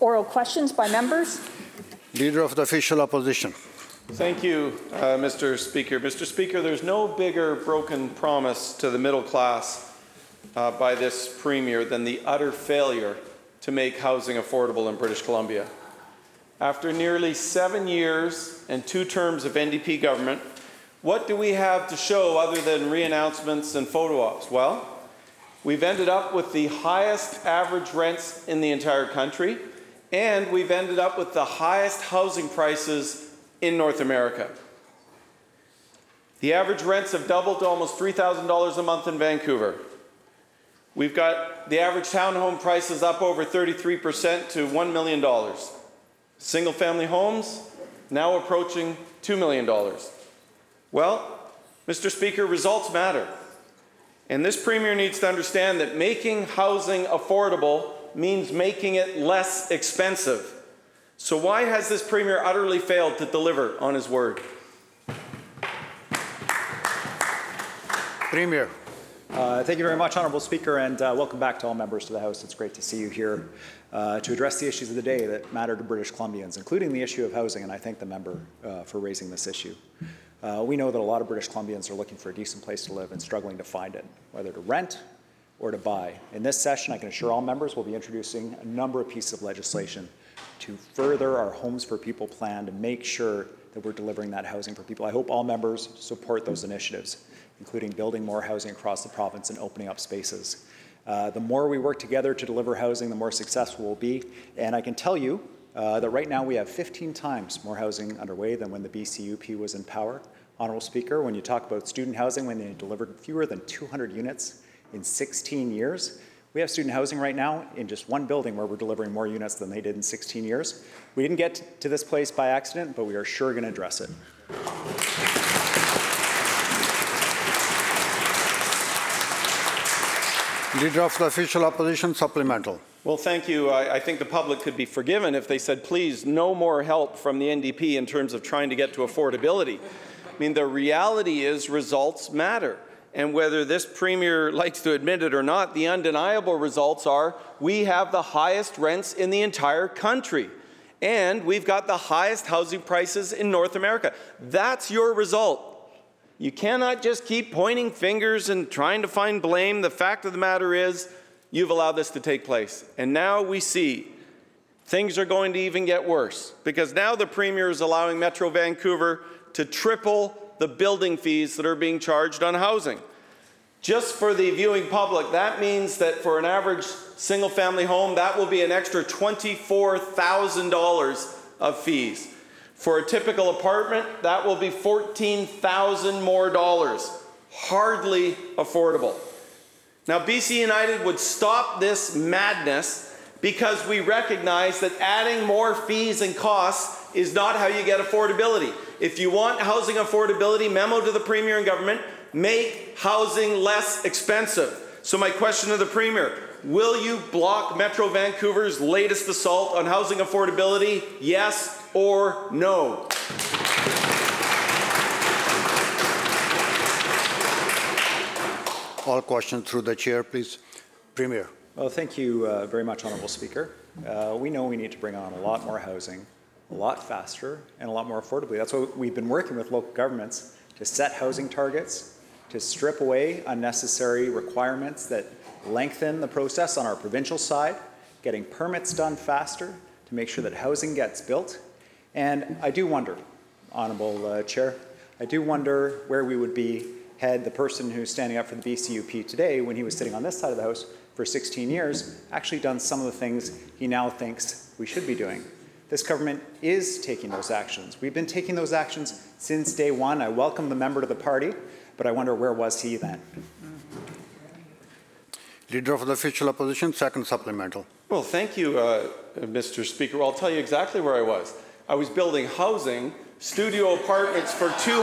Oral questions by members. Leader of the Official Opposition. Thank you, uh, Mr. Speaker. Mr. Speaker, there's no bigger broken promise to the middle class uh, by this Premier than the utter failure to make housing affordable in British Columbia. After nearly seven years and two terms of NDP government, what do we have to show other than re-announcements and photo ops? Well, we've ended up with the highest average rents in the entire country, and we've ended up with the highest housing prices in North America. The average rents have doubled to almost $3,000 a month in Vancouver. We've got the average townhome prices up over 33% to $1 million. Single family homes now approaching $2 million. Well, Mr. Speaker, results matter. And this Premier needs to understand that making housing affordable means making it less expensive. So why has this Premier utterly failed to deliver on his word? Premier. Uh, thank you very much, Honourable Speaker, and uh, welcome back to all members to the House. It's great to see you here uh, to address the issues of the day that matter to British Columbians, including the issue of housing, and I thank the member uh, for raising this issue. Uh, we know that a lot of British Columbians are looking for a decent place to live and struggling to find it, whether to rent or to buy. In this session, I can assure all members we'll be introducing a number of pieces of legislation to further our Homes for People plan to make sure that we're delivering that housing for people. I hope all members support those initiatives, including building more housing across the province and opening up spaces. Uh, the more we work together to deliver housing, the more successful we'll be. And I can tell you uh, that right now we have 15 times more housing underway than when the BCUP was in power. Honourable Speaker, when you talk about student housing, when they delivered fewer than 200 units in 16 years, we have student housing right now in just one building where we're delivering more units than they did in 16 years. We didn't get to this place by accident, but we are sure going to address it. Leader of the Official Opposition, supplemental. Well, thank you. I, I, think the public could be forgiven if they said, please, no more help from the NDP in terms of trying to get to affordability. I mean, the reality is results matter. And whether this Premier likes to admit it or not, the undeniable results are we have the highest rents in the entire country. And we've got the highest housing prices in North America. That's your result. You cannot just keep pointing fingers and trying to find blame. The fact of the matter is, you've allowed this to take place. And now we see things are going to even get worse because now the Premier is allowing Metro Vancouver to triple the building fees that are being charged on housing. Just for the viewing public, that means that for an average single family home, that will be an extra $24,000 of fees. For a typical apartment, that will be 14,000 more dollars. Hardly affordable. Now, BC United would stop this madness because we recognize that adding more fees and costs is not how you get affordability. If you want housing affordability, memo to the Premier and government, make housing less expensive. So my question to the Premier, will you block Metro Vancouver's latest assault on housing affordability? Yes or no? All questions through the chair, please. Premier. Well, thank you uh, very much, Honourable Speaker. Uh, we know we need to bring on a lot more housing, a lot faster, and a lot more affordably. That's what we've been working with local governments to set housing targets, to strip away unnecessary requirements that lengthen the process on our provincial side, getting permits done faster to make sure that housing gets built. And I do wonder, Honourable uh, Chair, I do wonder where we would be had the person who's standing up for the BCUP today, when he was sitting on this side of the House for 16 years, actually done some of the things he now thinks we should be doing. This government is taking those actions. We've been taking those actions since day one. I welcome the member to the party, but I wonder where was he then? Leader of the Official Opposition, second supplemental. Well, thank you, uh, Mr. Speaker. Well, I'll tell you exactly where I was. I was building housing studio apartments for $249,000.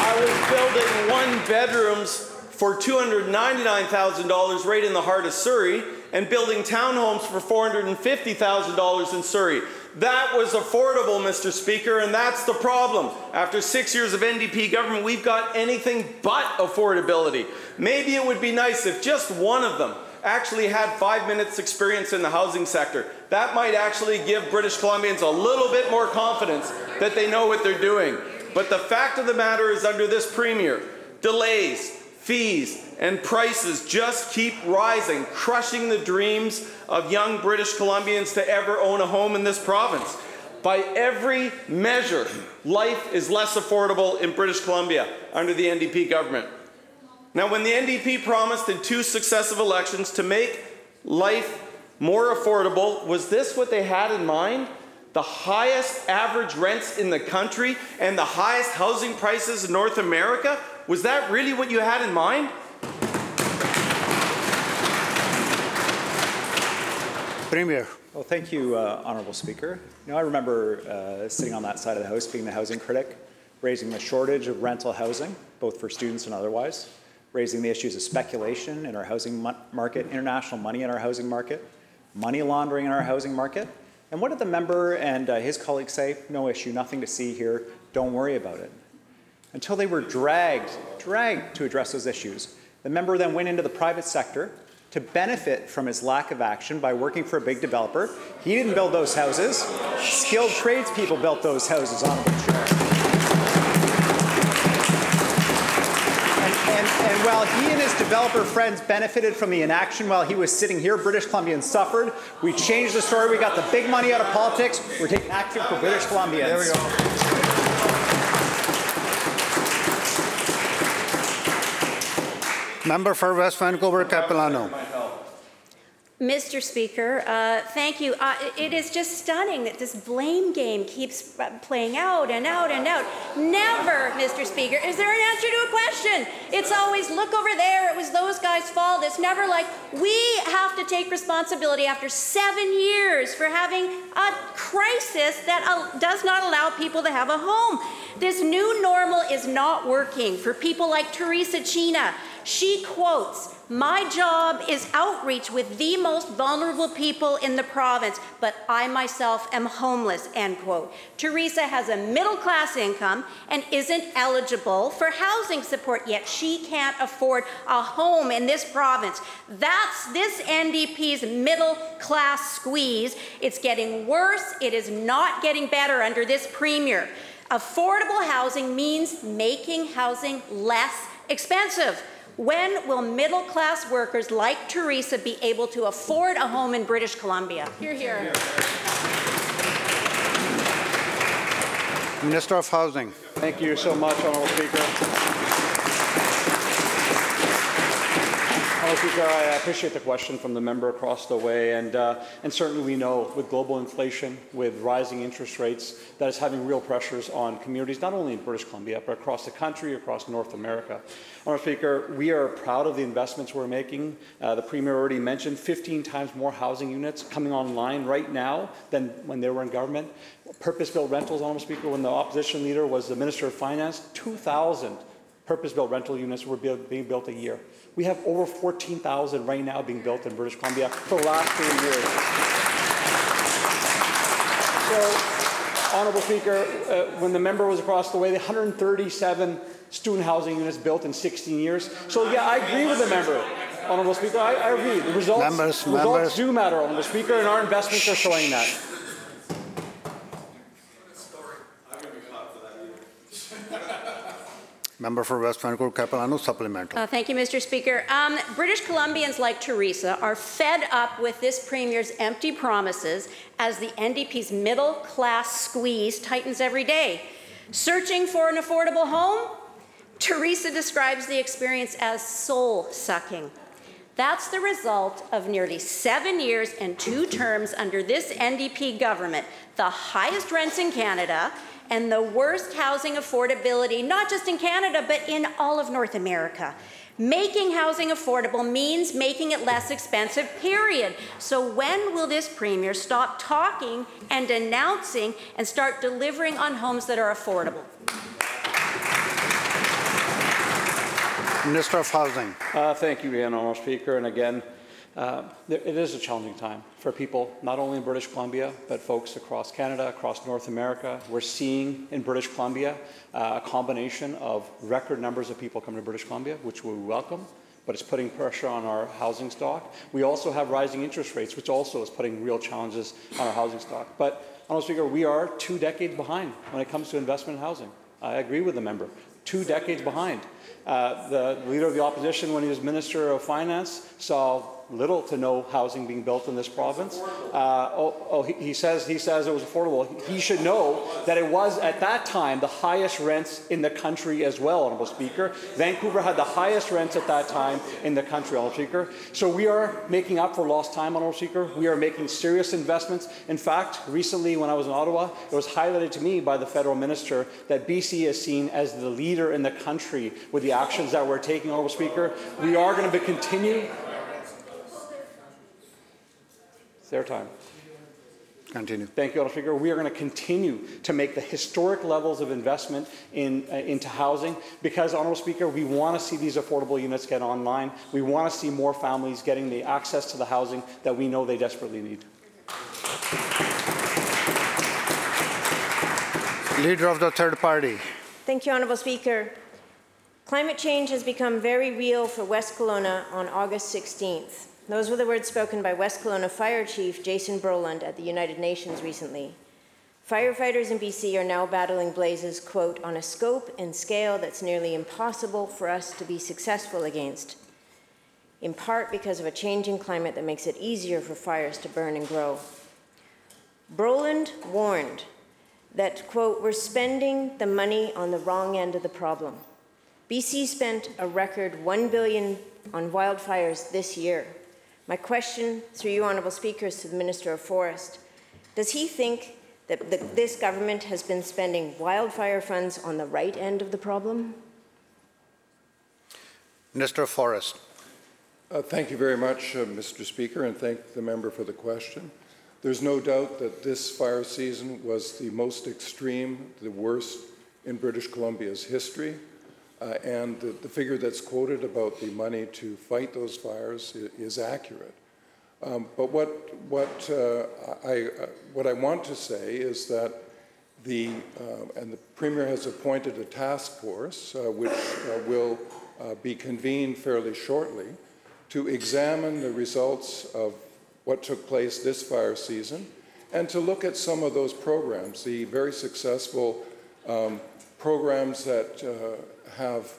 I was building one bedrooms for $299,000 right in the heart of Surrey and building townhomes for $450,000 in Surrey. That was affordable, Mr. Speaker, and that's the problem. After six years of NDP government, we've got anything but affordability. Maybe it would be nice if just one of them actually had five minutes experience in the housing sector. That might actually give British Columbians a little bit more confidence that they know what they're doing. But the fact of the matter is under this premier, delays, fees, and prices just keep rising, crushing the dreams of young British Columbians to ever own a home in this province. By every measure, life is less affordable in British Columbia under the NDP government. Now, when the NDP promised in two successive elections to make life more affordable, was this what they had in mind? The highest average rents in the country and the highest housing prices in North America? Was that really what you had in mind? Premier. Well, thank you, uh, Honourable Speaker. You know, I remember uh, sitting on that side of the House, being the housing critic, raising the shortage of rental housing, both for students and otherwise, raising the issues of speculation in our housing mu- market, international money in our housing market, money laundering in our housing market. And what did the member and uh, his colleagues say? No issue, nothing to see here, don't worry about it. Until they were dragged, dragged to address those issues. The member then went into the private sector to benefit from his lack of action by working for a big developer. He didn't build those houses. Skilled tradespeople built those houses, Honourable Chair. And, and, and while he and his developer friends benefited from the inaction while he was sitting here, British Columbians suffered. We changed the story. We got the big money out of politics. We're taking action for British Columbians. There we go. Member for West Vancouver, Capilano. Mr. Speaker, uh, thank you. Uh, it is just stunning that this blame game keeps playing out and out and out. Never, Mr. Speaker, is there an answer to a question. It's always, look over there, it was those guys' fault. It's never like, we have to take responsibility after seven years for having a crisis that uh, does not allow people to have a home. This new normal is not working for people like Teresa China. She quotes, My job is outreach with the most vulnerable people in the province, but I myself am homeless, end quote. Teresa has a middle class income and isn't eligible for housing support, yet she can't afford a home in this province. That's this NDP's middle class squeeze. It's getting worse, it is not getting better under this premier. Affordable housing means making housing less expensive. When will middle class workers like Teresa be able to afford a home in British Columbia? Here, here. Minister of Housing. Thank you so much, Honourable Speaker. Honourable Speaker, I appreciate the question from the member across the way, and, uh, and certainly we know with global inflation, with rising interest rates, that is having real pressures on communities, not only in British Columbia, but across the country, across North America. Honourable Speaker, we are proud of the investments we're making. Uh, the Premier already mentioned 15 times more housing units coming online right now than when they were in government. Purpose-built rentals, Honourable Speaker, when the opposition leader was the Minister of Finance, 2,000 purpose-built rental units were being built a year. We have over 14,000 right now being built in British Columbia for the last three years. So, Honourable Speaker, uh, when the member was across the way, the 137 student housing units built in 16 years. So, yeah, I agree with the member. Honourable Speaker, I, I agree. The results, Members, results members. do matter, Honourable Speaker, and our investments are showing that. Member for West Vancouver, Capilano, supplemental. Uh, thank you, Mr. Speaker. Um, British Columbians like Teresa are fed up with this Premier's empty promises as the NDP's middle class squeeze tightens every day. Searching for an affordable home? Teresa describes the experience as soul sucking. That's the result of nearly seven years and two terms under this NDP government, the highest rents in Canada and the worst housing affordability, not just in Canada, but in all of North America. Making housing affordable means making it less expensive, period. So, when will this Premier stop talking and announcing and start delivering on homes that are affordable? Minister of Housing. Uh, thank you, Honourable Speaker. And again, uh, it is a challenging time for people, not only in British Columbia, but folks across Canada, across North America. We're seeing in British Columbia uh, a combination of record numbers of people coming to British Columbia, which we welcome, but it's putting pressure on our housing stock. We also have rising interest rates, which also is putting real challenges on our housing stock. But, Honourable Speaker, we are two decades behind when it comes to investment in housing. I agree with the member. Two decades behind. Uh, the leader of the opposition, when he was Minister of Finance, saw little to no housing being built in this province. Uh, oh, oh he, he says he says it was affordable. He should know that it was at that time the highest rents in the country as well, Honourable Speaker. Vancouver had the highest rents at that time in the country, Honourable Speaker. So we are making up for lost time, Honourable Speaker. We are making serious investments. In fact, recently when I was in Ottawa, it was highlighted to me by the federal minister that BC is seen as the leader in the country with the actions that we're taking, Honourable Speaker. We are going to continue It's their time. Continue. Thank you, Honourable Speaker. We are going to continue to make the historic levels of investment in, uh, into housing because, Honourable Speaker, we want to see these affordable units get online. We want to see more families getting the access to the housing that we know they desperately need. Leader of the third party. Thank you, Honourable Speaker. Climate change has become very real for West Kelowna on August 16th. Those were the words spoken by West Kelowna Fire Chief Jason Brolund at the United Nations recently. Firefighters in BC are now battling blazes, quote, on a scope and scale that's nearly impossible for us to be successful against, in part because of a changing climate that makes it easier for fires to burn and grow. Brolund warned that, quote, we're spending the money on the wrong end of the problem. BC spent a record 1 billion on wildfires this year. My question, through you, Honourable Speaker, is to the Minister of Forest. Does he think that the, this government has been spending wildfire funds on the right end of the problem? Minister of Forest. Uh, Thank you very much, uh, Mr. Speaker, and thank the member for the question. There's no doubt that this fire season was the most extreme, the worst in British Columbia's history. Uh, and the, the, figure that's quoted about the money to fight those fires is, accurate. Um, but what, what, uh, I, uh, what I want to say is that the, uh, and the Premier has appointed a task force uh, which uh, will be convened fairly shortly to examine the results of what took place this fire season and to look at some of those programs, the very successful um, programs that have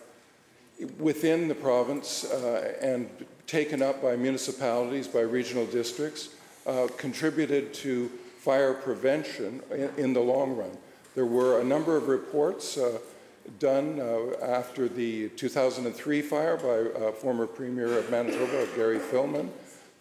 within the province uh, and taken up by municipalities, by regional districts, uh, contributed to fire prevention in, in, the long run. There were a number of reports uh, done uh, after the 2003 fire by uh, former Premier of Manitoba, Gary Filmon.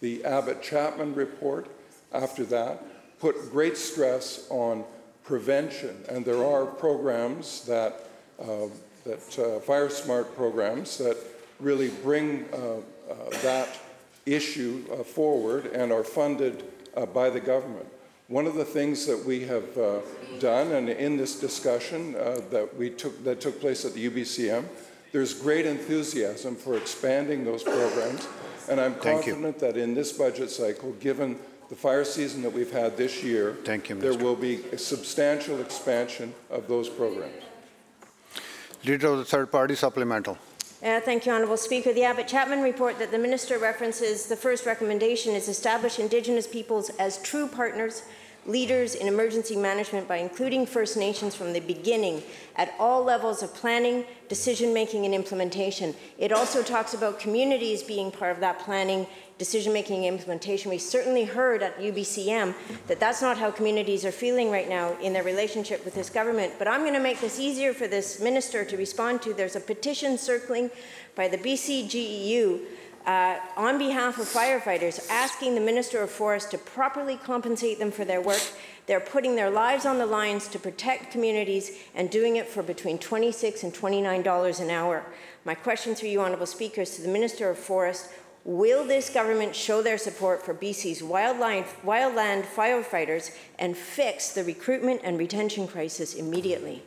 The Abbott Chapman report after that put great stress on prevention, and there are programs that uh, that uh, Fire Smart programs that really bring uh, uh, that issue uh, forward and are funded uh, by the government. One of the things that we have done, and in this discussion that we took that took place at the UBCM, there's great enthusiasm for expanding those programs, and I'm confident that in this budget cycle, given the fire season that we've had this year, you, there will be a substantial expansion of those programs. Leader of the third party supplemental. Uh, thank you, Honourable Speaker. The Abbott Chapman report that the Minister references, the first recommendation is establish Indigenous peoples as true partners leaders in emergency management by including First Nations from the beginning at all levels of planning, decision making, and implementation. It also talks about communities being part of that planning, decision making, implementation. We certainly heard at UBCM that that's not how communities are feeling right now in their relationship with this government. But I'm going to make this easier for this minister to respond to. There's a petition circling by the BCGEU uh, on behalf of firefighters, asking the Minister of Forest to properly compensate them for their work. They're putting their lives on the lines to protect communities and doing it for between 26 and $29 an hour. My question through you, Honourable Speaker, is to the Minister of Forest. Will this government show their support for BC's wildland, wildland firefighters and fix the recruitment and retention crisis immediately?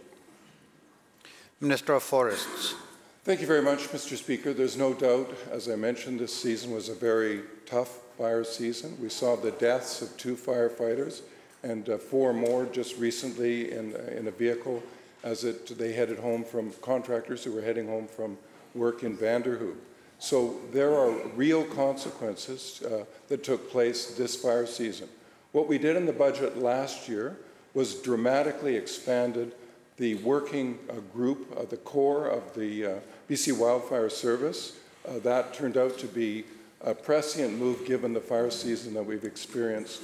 Minister of Forests. Thank you very much, Mr. Speaker. There's no doubt, as I mentioned, this season was a very tough fire season. We saw the deaths of two firefighters and uh, four more just recently in, uh, in a vehicle as it, they headed home from contractors who were heading home from work in Vanderhoof. So there are real consequences uh, that took place this fire season. What we did in the budget last year was dramatically expanded the working uh, group, uh, the core of the uh, BC Wildfire Service. Uh, that turned out to be a prescient move given the fire season that we've experienced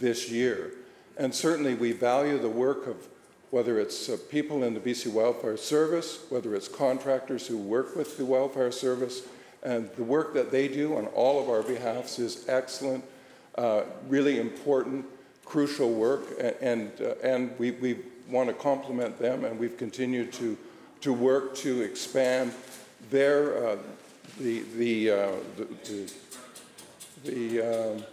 this year. And certainly we value the work of whether it's uh, people in the BC Wildfire Service, whether it's contractors who work with the Wildfire Service, and the work that they do on all of our behalfs is excellent, uh, really important, crucial work, and, uh, and we, we want to compliment them, and we've continued to, to work to expand their, uh, the, the, uh, the, the, um,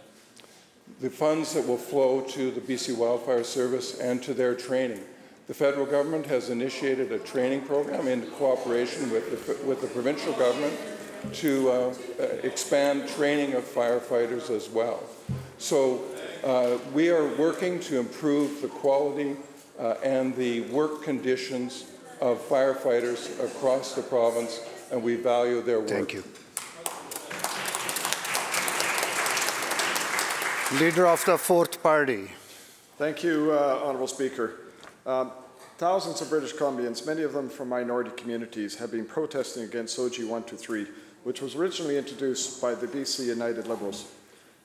the funds that will flow to the BC Wildfire Service and to their training. The federal government has initiated a training program in cooperation with the, with the provincial government to uh, uh, expand training of firefighters as well. So uh, we are working to improve the quality uh, and the work conditions of firefighters across the province, and we value their work. Thank you. Leader of the Fourth Party. Thank you, uh, Honourable Speaker. Um, Thousands of British Columbians, many of them from minority communities, have been protesting against SOGI 123, which was originally introduced by the BC United Liberals.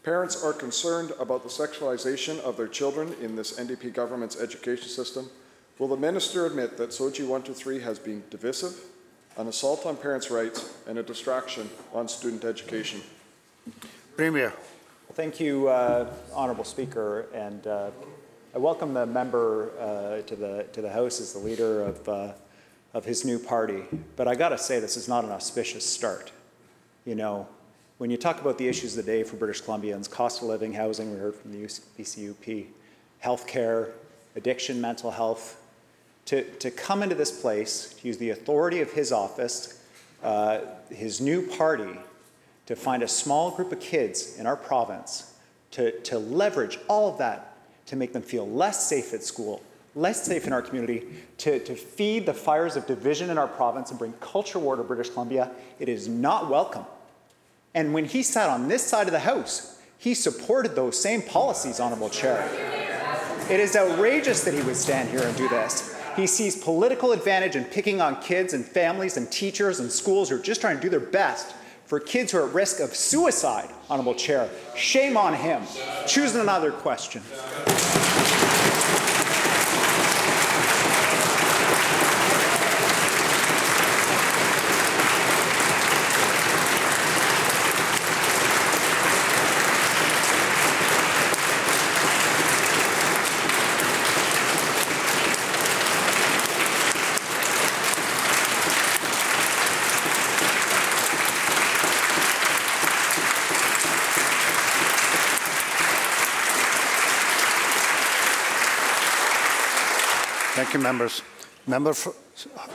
Parents are concerned about the sexualization of their children in this NDP government's education system. Will the minister admit that SOGI 123 has been divisive, an assault on parents' rights, and a distraction on student education? Premier. Thank you, uh, Honourable Speaker, and uh, I welcome the member uh, to the to the House as the leader of uh, of his new party. But I got to say, this is not an auspicious start. You know, when you talk about the issues of the day for British Columbians, cost of living, housing, we heard from the BCUP, healthcare, addiction, mental health, to to come into this place, to use the authority of his office, uh, his new party to find a small group of kids in our province to, to leverage all of that to make them feel less safe at school, less safe in our community, to, to feed the fires of division in our province and bring culture war to British Columbia, it is not welcome. And when he sat on this side of the House, he supported those same policies, Honourable Chair. It is outrageous that he would stand here and do this. He sees political advantage in picking on kids and families and teachers and schools who are just trying to do their best for kids who are at risk of suicide, Honourable Chair. Shame on him. Choose another question. Thank you, members. Member, for,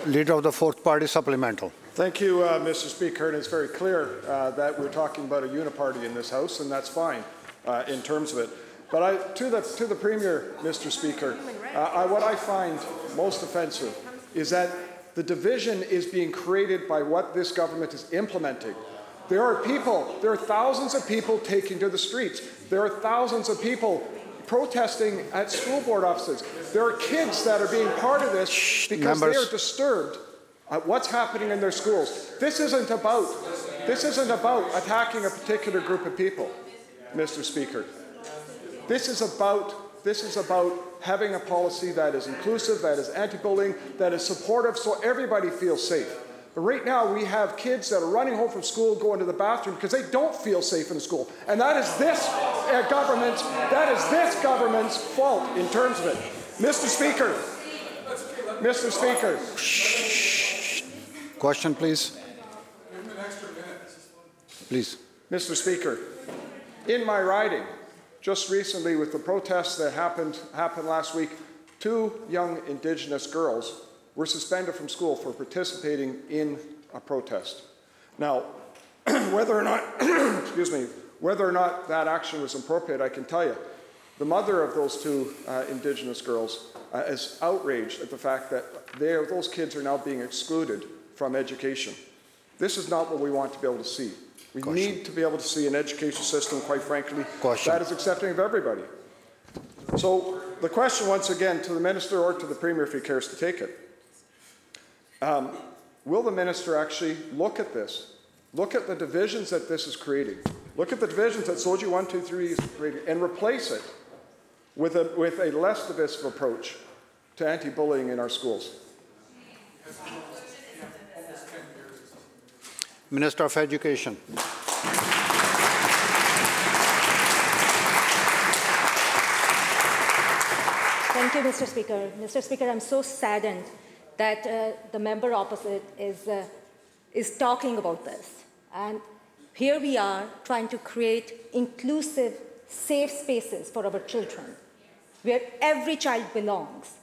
Leader of the Fourth Party Supplemental. Thank you, uh, Mr. Speaker, and it's very clear uh, that we're talking about a uniparty in this House, and that's fine uh, in terms of it. But I, to, the, to the Premier, Mr. Speaker, uh, I, what I find most offensive is that the division is being created by what this government is implementing. There are people, there are thousands of people taking to the streets. There are thousands of people protesting at school board offices. There are kids that are being part of this because they are disturbed at what's happening in their schools. This isn't about this isn't about attacking a particular group of people, Mr. Speaker. This is about this is about having a policy that is inclusive, that is anti-bullying, that is supportive so everybody feels safe. But right now we have kids that are running home from school going to the bathroom because they don't feel safe in the school. And that is this uh, government, that is this government's fault in terms of it. Mr. Speaker, Mr. Speaker, Question, please. Please. Mr. Speaker, in my riding, just recently with the protests that happened, happened last week, two young Indigenous girls were suspended from school for participating in a protest. Now, whether or not, excuse me, whether or not that action was appropriate, I can tell you. The mother of those two uh, Indigenous girls uh, is outraged at the fact that they are, those kids are now being excluded from education. This is not what we want to be able to see. We Question. need to be able to see an education system, quite frankly, Question. that is accepting of everybody. So the question, once again, to the minister or to the premier, if he cares to take it, um, will the minister actually look at this? Look at the divisions that this is creating. Look at the divisions that SOGI 123 is creating and replace it with a, with a less divisive approach to anti-bullying in our schools. Minister of Education. Thank you, Mr. Speaker. Mr. Speaker, I'm so saddened that uh, the member opposite is, uh, is talking about this. And here we are trying to create inclusive, safe spaces for our children where every child belongs.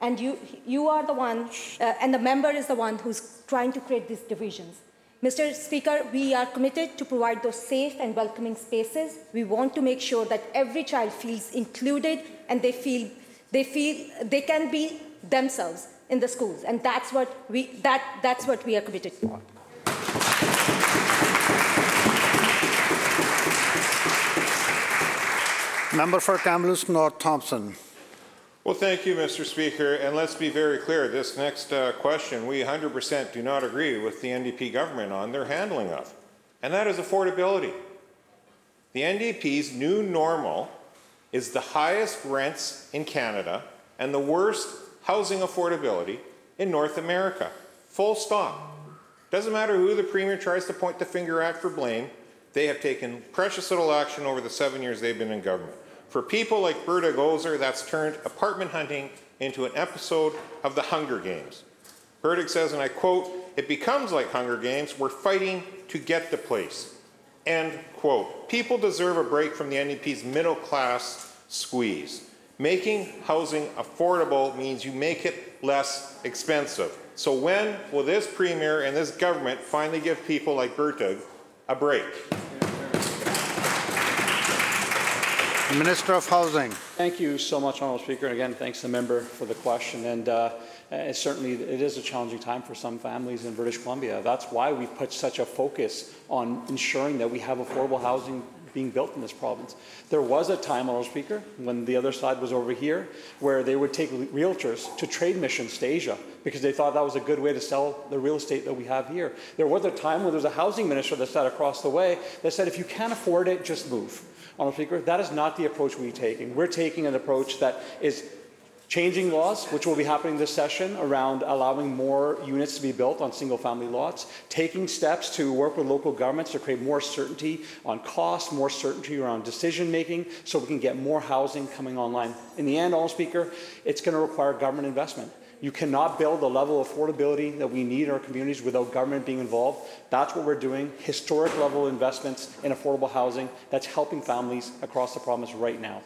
And you, you are the one, uh, and the member is the one who's trying to create these divisions. Mr. Speaker, we are committed to provide those safe and welcoming spaces. We want to make sure that every child feels included and they feel they feel they can be themselves in the schools. And that's what we, that, that's what we are committed for. Member for Kamloops North Thompson. Well, thank you, Mr. Speaker. And let's be very clear, this next uh, question, we 100% do not agree with the NDP government on their handling of. And that is affordability. The NDP's new normal is the highest rents in Canada and the worst housing affordability in North America. Full stop. Doesn't matter who the Premier tries to point the finger at for blame, they have taken precious little action over the seven years they've been in government. For people like Berta Gozer, that's turned apartment hunting into an episode of the Hunger Games. Burdick says, and I quote, it becomes like Hunger Games, we're fighting to get the place. End quote. People deserve a break from the NDP's middle class squeeze. Making housing affordable means you make it less expensive. So when will this premier and this government finally give people like Bertug a break? Minister of Housing. Thank you so much, Honourable Speaker. And again, thanks to the member for the question. And uh, it certainly it is a challenging time for some families in British Columbia. That's why we put such a focus on ensuring that we have affordable housing being built in this province. There was a time, Honourable Speaker, when the other side was over here, where they would take realtors to trade missions to Asia because they thought that was a good way to sell the real estate that we have here. There was a time when there was a housing minister that sat across the way that said, if you can't afford it, just move. Honourable Speaker, that is not the approach we're taking. We're taking an approach that is changing laws, which will be happening this session around allowing more units to be built on single-family lots, taking steps to work with local governments to create more certainty on cost, more certainty around decision-making, so we can get more housing coming online. In the end, all Speaker, it's going to require government investment. You cannot build the level of affordability that we need in our communities without government being involved. That's what we're doing. Historic level investments in affordable housing that's helping families across the province right now.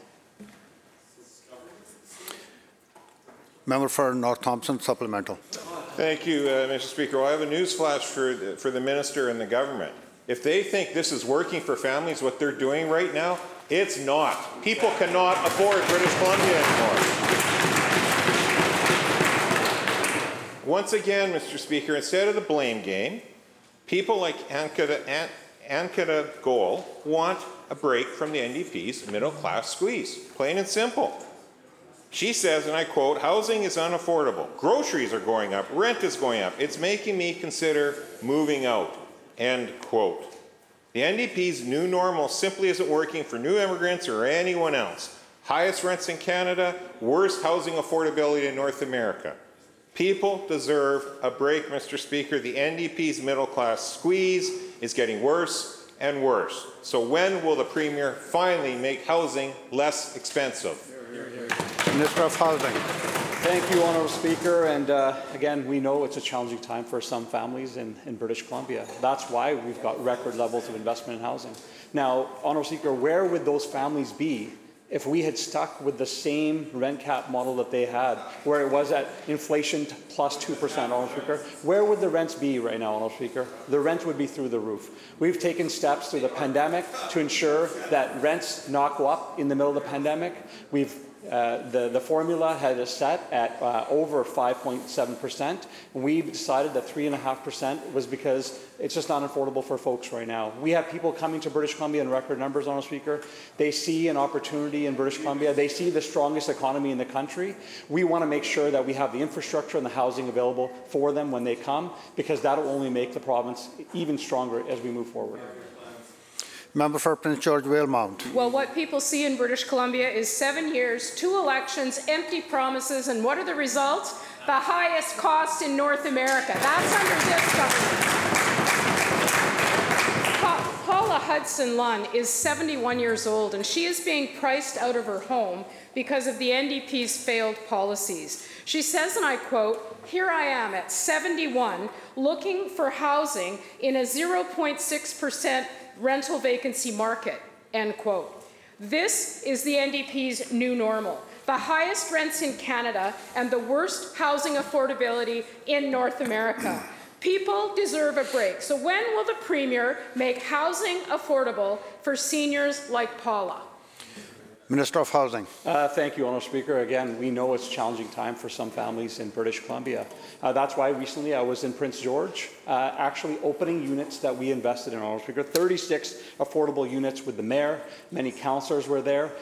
Member for North Thompson Supplemental. Thank you, uh, Mr. Speaker. Well, I have a news flash for the, for the minister and the government. If they think this is working for families, what they're doing right now, it's not. People cannot afford British Columbia anymore. Once again, Mr. Speaker, instead of the blame game, people like Ankita, An- Ankita Goel want a break from the NDP's middle class squeeze. Plain and simple. She says, and I quote, housing is unaffordable. Groceries are going up. Rent is going up. It's making me consider moving out. End quote. The NDP's new normal simply isn't working for new immigrants or anyone else. Highest rents in Canada, worst housing affordability in North America. People deserve a break, Mr. Speaker. The NDP's middle class squeeze is getting worse and worse. So when will the Premier finally make housing less expensive? Minister of Housing. Thank you, Honourable Speaker. And uh, again, we know it's a challenging time for some families in, in British Columbia. That's why we've got record levels of investment in housing. Now, Honourable Speaker, where would those families be if we had stuck with the same rent cap model that they had, where it was at inflation plus 2%, Honourable Speaker, where would the rents be right now, Honourable Speaker? The rent would be through the roof. We've taken steps through the pandemic to ensure that rents not go up in the middle of the pandemic. We've Uh, the, the formula had a set at uh, over 5.7%. And we decided that 3.5% was because it's just not affordable for folks right now. We have people coming to British Columbia in record numbers, Honourable Speaker. They see an opportunity in British Columbia. They see the strongest economy in the country. We want to make sure that we have the infrastructure and the housing available for them when they come, because that will only make the province even stronger as we move forward. Member for Prince George Valemount. Well, what people see in British Columbia is seven years, two elections, empty promises, and what are the results? The highest cost in North America. That's under this government. Pa- Paula Hudson Lunn is 71 years old, and she is being priced out of her home because of the NDP's failed policies. She says, and I quote, Here I am at 71 looking for housing in a 0.6% rental vacancy market, end quote. This is the NDP's new normal. The highest rents in Canada and the worst housing affordability in North America. People deserve a break. So when will the Premier make housing affordable for seniors like Paula? Minister of Housing. Uh, thank you, Honourable Speaker. Again, we know it's a challenging time for some families in British Columbia. Uh, that's why recently I was in Prince George, uh, actually opening units that we invested in, Honourable Speaker. 36 affordable units with the mayor. Many councillors were there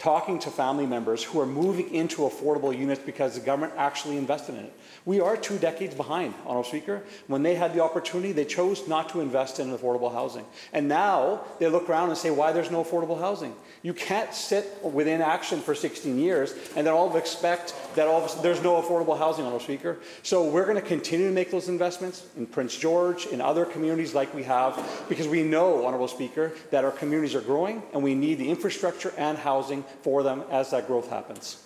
talking to family members who are moving into affordable units because the government actually invested in it. We are two decades behind, Honourable Speaker. When they had the opportunity, they chose not to invest in affordable housing. And now they look around and say, why there's no affordable housing? You can't sit within action for 16 years and then all of expect that all of a, there's no affordable housing, Honourable Speaker. So we're going to continue to make those investments in Prince George, in other communities like we have, because we know, Honourable Speaker, that our communities are growing and we need the infrastructure and housing for them as that growth happens.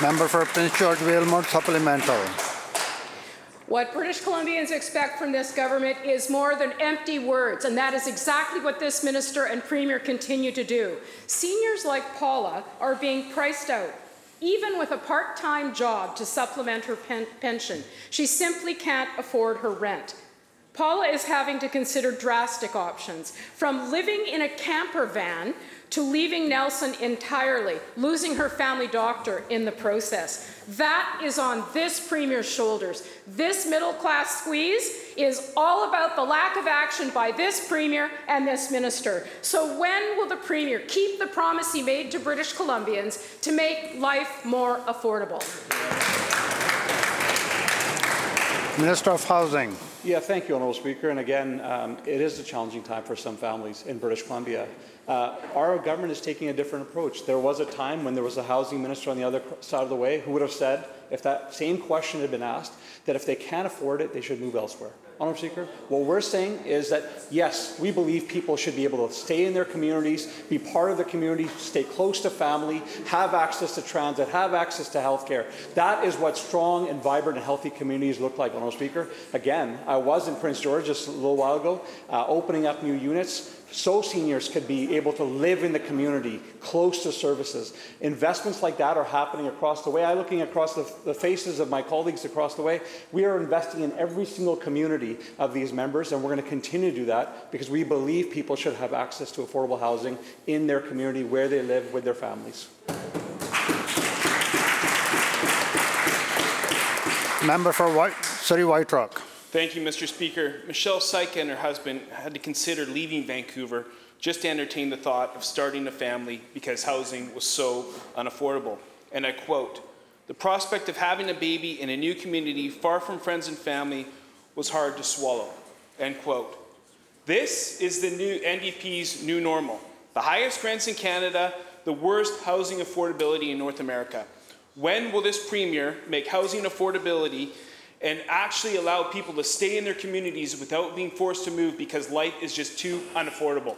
Member for Prince George Valemount supplemental. What British Columbians expect from this government is more than empty words, and that is exactly what this minister and premier continue to do. Seniors like Paula are being priced out. Even with a part time job to supplement her pen- pension, she simply can't afford her rent. Paula is having to consider drastic options from living in a camper van to leaving Nelson entirely, losing her family doctor in the process. That is on this Premier's shoulders. This middle class squeeze is all about the lack of action by this Premier and this Minister. So, when will the Premier keep the promise he made to British Columbians to make life more affordable? Minister of Housing. Yeah, thank you, Honourable Speaker. And again, um, it is a challenging time for some families in British Columbia. Uh, our government is taking a different approach. There was a time when there was a housing minister on the other side of the way who would have said, if that same question had been asked, that if they can't afford it, they should move elsewhere. Honourable Speaker, what we're saying is that yes, we believe people should be able to stay in their communities, be part of the community, stay close to family, have access to transit, have access to healthcare. That is what strong and vibrant and healthy communities look like, Honourable Speaker. Again, I was in Prince George just a little while ago, uh, opening up new units so seniors could be able to live in the community close to services. Investments like that are happening across the way. I'm looking across the, the, faces of my colleagues across the way. We are investing in every single community of these members, and we're going to continue to do that because we believe people should have access to affordable housing in their community where they live with their families. Member for White, Surrey White Rock. Thank you, Mr. Speaker. Michelle Syka and her husband had to consider leaving Vancouver just to entertain the thought of starting a family because housing was so unaffordable. And I quote, the prospect of having a baby in a new community far from friends and family was hard to swallow, end quote. This is the new NDP's new normal. The highest rents in Canada, the worst housing affordability in North America. When will this premier make housing affordability and actually allow people to stay in their communities without being forced to move because life is just too unaffordable.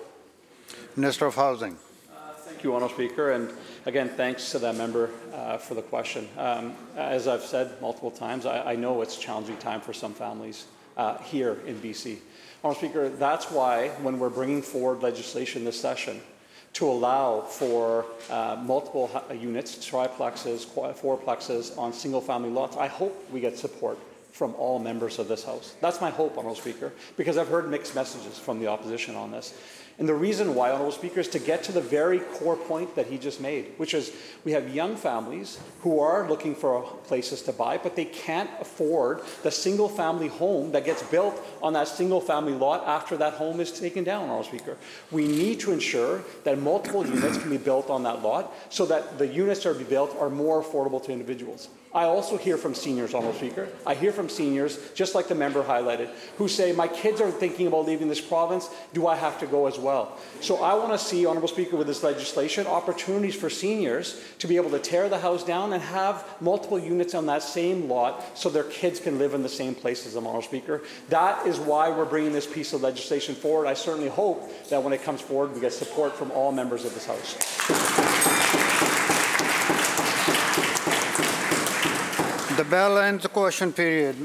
Minister of Housing. Uh, thank you, Honourable Speaker. And again, thanks to that member uh, for the question. Um, as I've said multiple times, I, I, know it's a challenging time for some families uh, here in BC. Honourable Speaker, that's why when we're bringing forward legislation this session, to allow for uh, multiple units, triplexes, fourplexes on single family lots. I hope we get support from all members of this House. That's my hope, Honourable Speaker, because I've heard mixed messages from the opposition on this. And the reason why, Honourable Speaker, is to get to the very core point that he just made, which is we have young families who are looking for places to buy, but they can't afford the single family home that gets built on that single family lot after that home is taken down, Honourable Speaker. We need to ensure that multiple units can be built on that lot so that the units that are built are more affordable to individuals. I also hear from seniors, Honourable Speaker. I hear from seniors, just like the member highlighted, who say, my kids are thinking about leaving this province. Do I have to go as well? So I want to see, Honourable Speaker, with this legislation, opportunities for seniors to be able to tear the house down and have multiple units on that same lot so their kids can live in the same place as them, Honourable Speaker. That is why we're bringing this piece of legislation forward. I certainly hope that when it comes forward, we get support from all members of this House. The bell ends the question period.